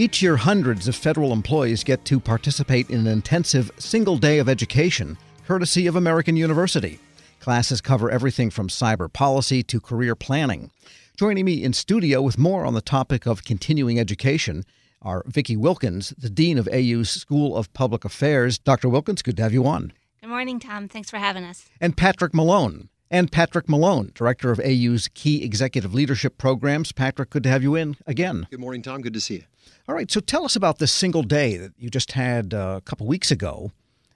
Each year, hundreds of federal employees get to participate in an intensive single day of education, courtesy of American University. Classes cover everything from cyber policy to career planning. Joining me in studio with more on the topic of continuing education are Vicki Wilkins, the Dean of AU's School of Public Affairs. Dr. Wilkins, good to have you on. Good morning, Tom. Thanks for having us. And Patrick Malone. And Patrick Malone, Director of AU's Key Executive Leadership Programs. Patrick, good to have you in again. Good morning, Tom. Good to see you. All right, so tell us about this single day that you just had uh, a couple weeks ago,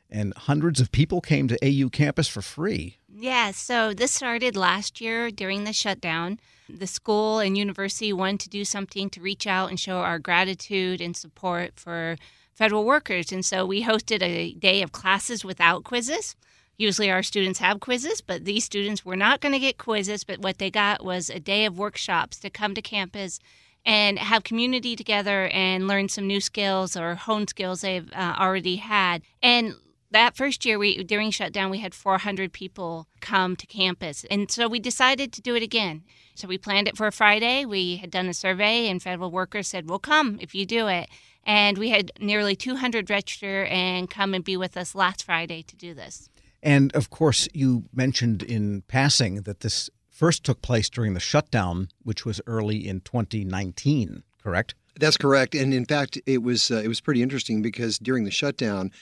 and hundreds of people came to AU campus for free. Yeah, so this started last year during the shutdown. The school and university wanted to do something to reach out and show our gratitude and support for federal workers. And so we hosted a day of classes without quizzes. Usually our students have quizzes, but these students were not going to get quizzes, but what they got was a day of workshops to come to campus and have community together and learn some new skills or hone skills they've uh, already had. And that first year we during shutdown we had 400 people come to campus. And so we decided to do it again. So we planned it for a friday. We had done a survey and federal workers said we'll come if you do it. And we had nearly 200 register and come and be with us last friday to do this and of course you mentioned in passing that this first took place during the shutdown, which was early in 2019, correct? That's correct. And in fact, it was uh, it was pretty interesting because during the shutdown,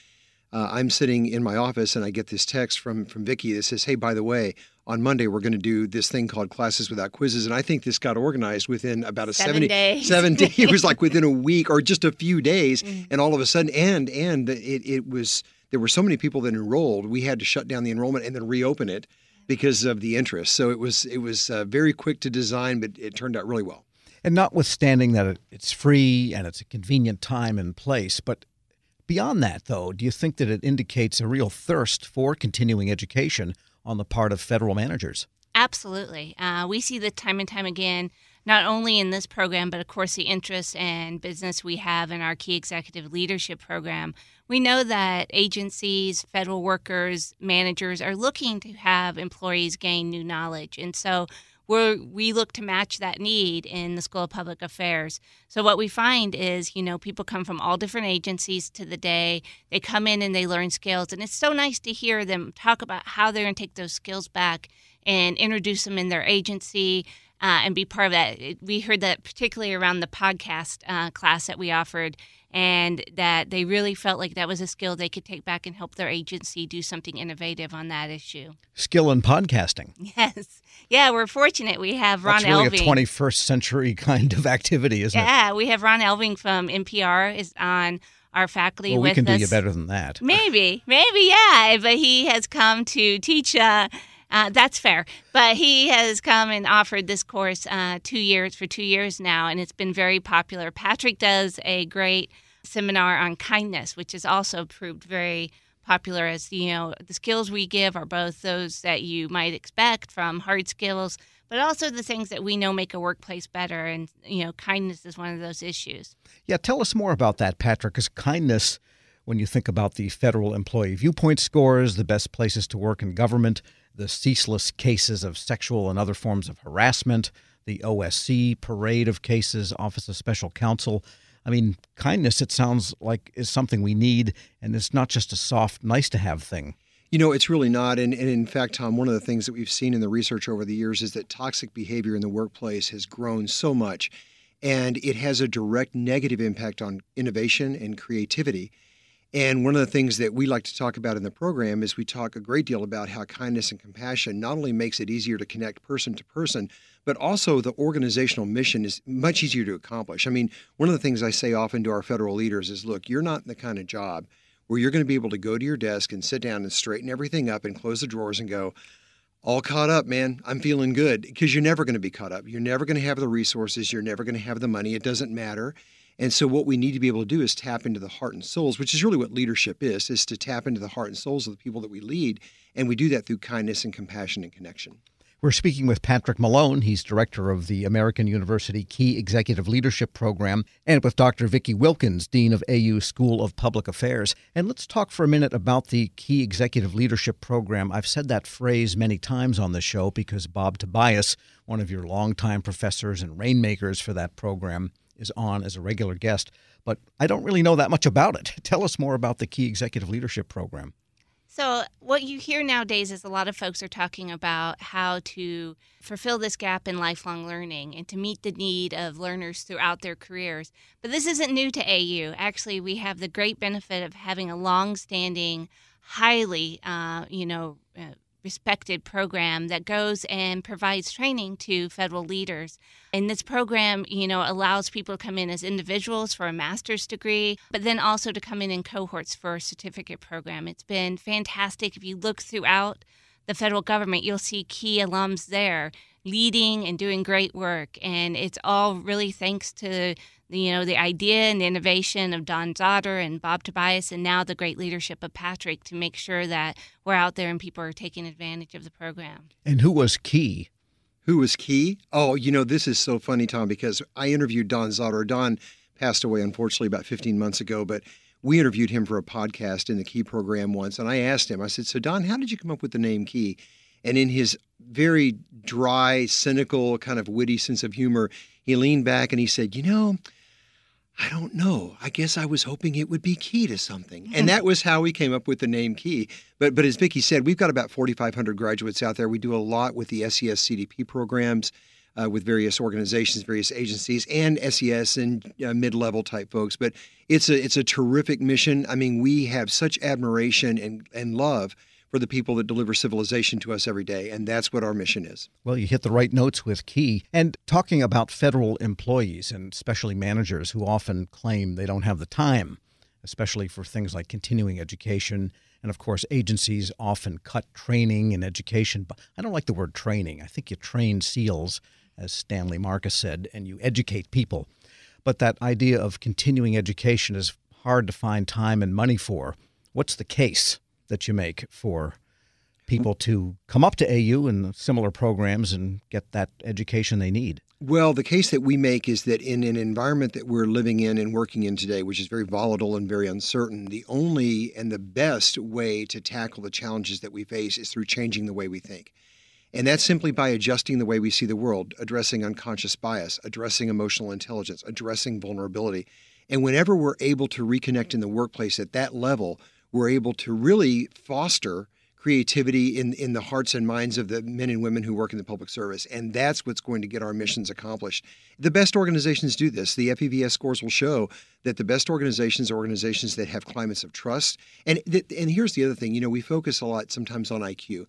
uh, I'm sitting in my office and I get this text from from Vicki that says, "Hey, by the way, on Monday we're going to do this thing called classes without quizzes." And I think this got organized within about a seven 70, days. seven days. It was like within a week or just a few days, mm. and all of a sudden, and and it it was there were so many people that enrolled, we had to shut down the enrollment and then reopen it because of the interest. So it was it was uh, very quick to design, but it turned out really well. And notwithstanding that it's free and it's a convenient time and place, but beyond that, though, do you think that it indicates a real thirst for continuing education on the part of federal managers? Absolutely. Uh, we see that time and time again, not only in this program, but of course the interest and business we have in our key executive leadership program. We know that agencies, federal workers, managers are looking to have employees gain new knowledge. And so we we look to match that need in the School of Public Affairs. So what we find is, you know, people come from all different agencies to the day. They come in and they learn skills, and it's so nice to hear them talk about how they're going to take those skills back and introduce them in their agency. Uh, and be part of that. We heard that particularly around the podcast uh, class that we offered and that they really felt like that was a skill they could take back and help their agency do something innovative on that issue. Skill in podcasting. Yes. Yeah, we're fortunate. We have Ron That's really Elving. a 21st century kind of activity, isn't yeah, it? Yeah, we have Ron Elving from NPR is on our faculty well, with we can us. do you better than that. Maybe, maybe, yeah. But he has come to teach. Uh, uh, that's fair. But he has come and offered this course uh, two years for two years now, and it's been very popular. Patrick does a great seminar on kindness, which has also proved very popular as you know the skills we give are both those that you might expect from hard skills but also the things that we know make a workplace better and you know kindness is one of those issues yeah tell us more about that patrick because kindness when you think about the federal employee viewpoint scores the best places to work in government the ceaseless cases of sexual and other forms of harassment the osc parade of cases office of special counsel I mean, kindness, it sounds like, is something we need, and it's not just a soft, nice to have thing. You know, it's really not. And, and, in fact, Tom, one of the things that we've seen in the research over the years is that toxic behavior in the workplace has grown so much, and it has a direct negative impact on innovation and creativity. And one of the things that we like to talk about in the program is we talk a great deal about how kindness and compassion not only makes it easier to connect person to person, but also the organizational mission is much easier to accomplish. I mean, one of the things I say often to our federal leaders is look, you're not in the kind of job where you're going to be able to go to your desk and sit down and straighten everything up and close the drawers and go, all caught up, man. I'm feeling good because you're never going to be caught up. You're never going to have the resources. You're never going to have the money. It doesn't matter. And so what we need to be able to do is tap into the heart and souls, which is really what leadership is, is to tap into the heart and souls of the people that we lead. And we do that through kindness and compassion and connection. We're speaking with Patrick Malone. He's director of the American University Key Executive Leadership Program, and with Dr. Vicki Wilkins, Dean of AU School of Public Affairs. And let's talk for a minute about the Key Executive Leadership Program. I've said that phrase many times on the show because Bob Tobias, one of your longtime professors and rainmakers for that program, is on as a regular guest, but I don't really know that much about it. Tell us more about the Key Executive Leadership Program. So, what you hear nowadays is a lot of folks are talking about how to fulfill this gap in lifelong learning and to meet the need of learners throughout their careers. But this isn't new to AU. Actually, we have the great benefit of having a long standing, highly, uh, you know, uh, respected program that goes and provides training to federal leaders. And this program, you know, allows people to come in as individuals for a master's degree, but then also to come in in cohorts for a certificate program. It's been fantastic. If you look throughout the federal government, you'll see key alums there leading and doing great work. And it's all really thanks to you know the idea and the innovation of Don Zauderer and Bob Tobias, and now the great leadership of Patrick to make sure that we're out there and people are taking advantage of the program. And who was key? Who was key? Oh, you know this is so funny, Tom, because I interviewed Don Zauderer. Don passed away unfortunately about 15 months ago, but we interviewed him for a podcast in the Key program once, and I asked him. I said, "So Don, how did you come up with the name Key?" And in his very dry, cynical, kind of witty sense of humor, he leaned back and he said, You know, I don't know. I guess I was hoping it would be key to something. And that was how we came up with the name Key. But but as Vicki said, we've got about 4,500 graduates out there. We do a lot with the SES CDP programs. Uh, with various organizations, various agencies, and SES and uh, mid-level type folks. But it's a it's a terrific mission. I mean, we have such admiration and and love for the people that deliver civilization to us every day. And that's what our mission is. Well, you hit the right notes with Key. And talking about federal employees and especially managers who often claim they don't have the time, especially for things like continuing education. And of course, agencies often cut training and education. But I don't like the word training. I think you train SEALs, as Stanley Marcus said, and you educate people. But that idea of continuing education is hard to find time and money for. What's the case? That you make for people to come up to AU and similar programs and get that education they need? Well, the case that we make is that in an environment that we're living in and working in today, which is very volatile and very uncertain, the only and the best way to tackle the challenges that we face is through changing the way we think. And that's simply by adjusting the way we see the world, addressing unconscious bias, addressing emotional intelligence, addressing vulnerability. And whenever we're able to reconnect in the workplace at that level, we're able to really foster creativity in, in the hearts and minds of the men and women who work in the public service. And that's what's going to get our missions accomplished. The best organizations do this. The FEVS scores will show that the best organizations are organizations that have climates of trust. And, th- and here's the other thing you know, we focus a lot sometimes on IQ.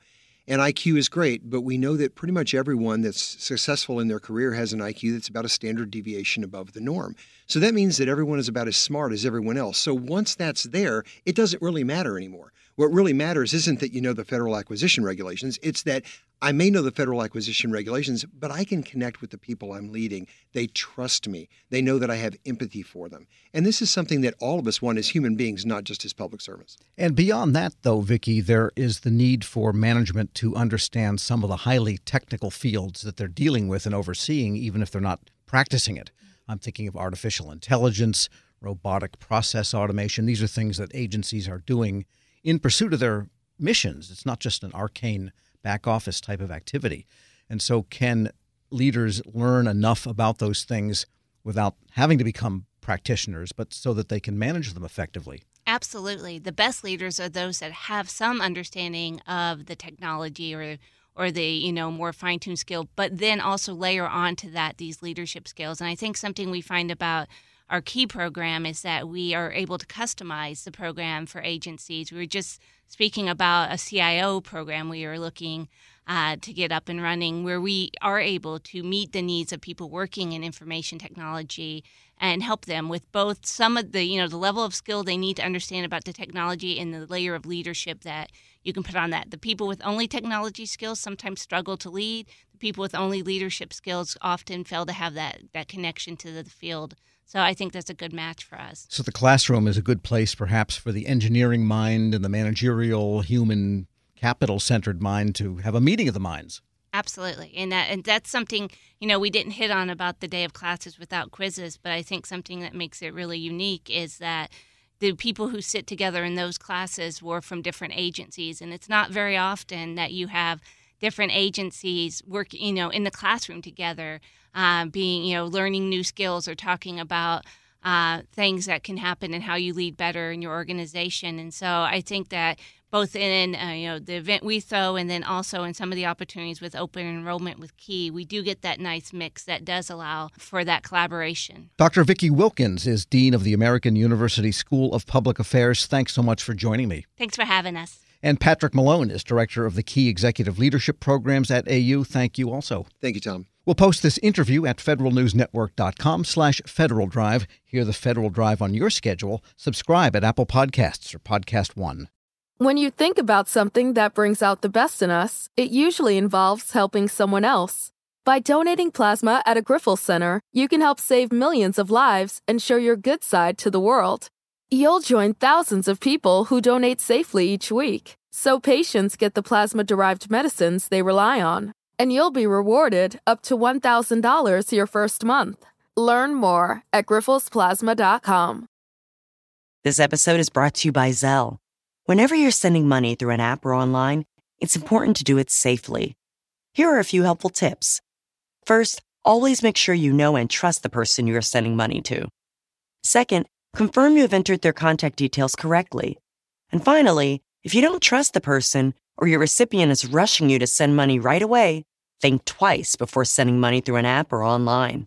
And IQ is great, but we know that pretty much everyone that's successful in their career has an IQ that's about a standard deviation above the norm. So that means that everyone is about as smart as everyone else. So once that's there, it doesn't really matter anymore. What really matters isn't that you know the federal acquisition regulations, it's that I may know the federal acquisition regulations, but I can connect with the people I'm leading. They trust me. They know that I have empathy for them. And this is something that all of us want as human beings, not just as public servants. And beyond that, though, Vicki, there is the need for management to understand some of the highly technical fields that they're dealing with and overseeing, even if they're not practicing it. I'm thinking of artificial intelligence, robotic process automation. These are things that agencies are doing in pursuit of their missions. It's not just an arcane back office type of activity. And so, can leaders learn enough about those things without having to become practitioners, but so that they can manage them effectively? Absolutely. The best leaders are those that have some understanding of the technology or or the you know more fine-tuned skill but then also layer onto that these leadership skills and i think something we find about our key program is that we are able to customize the program for agencies. We were just speaking about a CIO program we are looking uh, to get up and running where we are able to meet the needs of people working in information technology and help them with both some of the you know the level of skill they need to understand about the technology and the layer of leadership that you can put on that the people with only technology skills sometimes struggle to lead the people with only leadership skills often fail to have that that connection to the field so I think that's a good match for us. So the classroom is a good place, perhaps, for the engineering mind and the managerial, human capital centered mind to have a meeting of the minds. Absolutely, and that and that's something you know we didn't hit on about the day of classes without quizzes, but I think something that makes it really unique is that the people who sit together in those classes were from different agencies, and it's not very often that you have different agencies work, you know, in the classroom together, uh, being, you know, learning new skills or talking about uh, things that can happen and how you lead better in your organization. And so I think that both in uh, you know the event we throw and then also in some of the opportunities with open enrollment with Key, we do get that nice mix that does allow for that collaboration. Dr. Vicki Wilkins is Dean of the American University School of Public Affairs. Thanks so much for joining me. Thanks for having us. And Patrick Malone is Director of the Key Executive Leadership Programs at AU. Thank you also. Thank you, Tom. We'll post this interview at federalnewsnetwork.com slash Federal Drive. Hear the Federal Drive on your schedule. Subscribe at Apple Podcasts or Podcast One. When you think about something that brings out the best in us, it usually involves helping someone else. By donating plasma at a Grifols Center, you can help save millions of lives and show your good side to the world. You'll join thousands of people who donate safely each week, so patients get the plasma derived medicines they rely on. And you'll be rewarded up to $1,000 your first month. Learn more at grifolsplasma.com. This episode is brought to you by Zelle. Whenever you're sending money through an app or online, it's important to do it safely. Here are a few helpful tips. First, always make sure you know and trust the person you are sending money to. Second, confirm you have entered their contact details correctly. And finally, if you don't trust the person or your recipient is rushing you to send money right away, think twice before sending money through an app or online.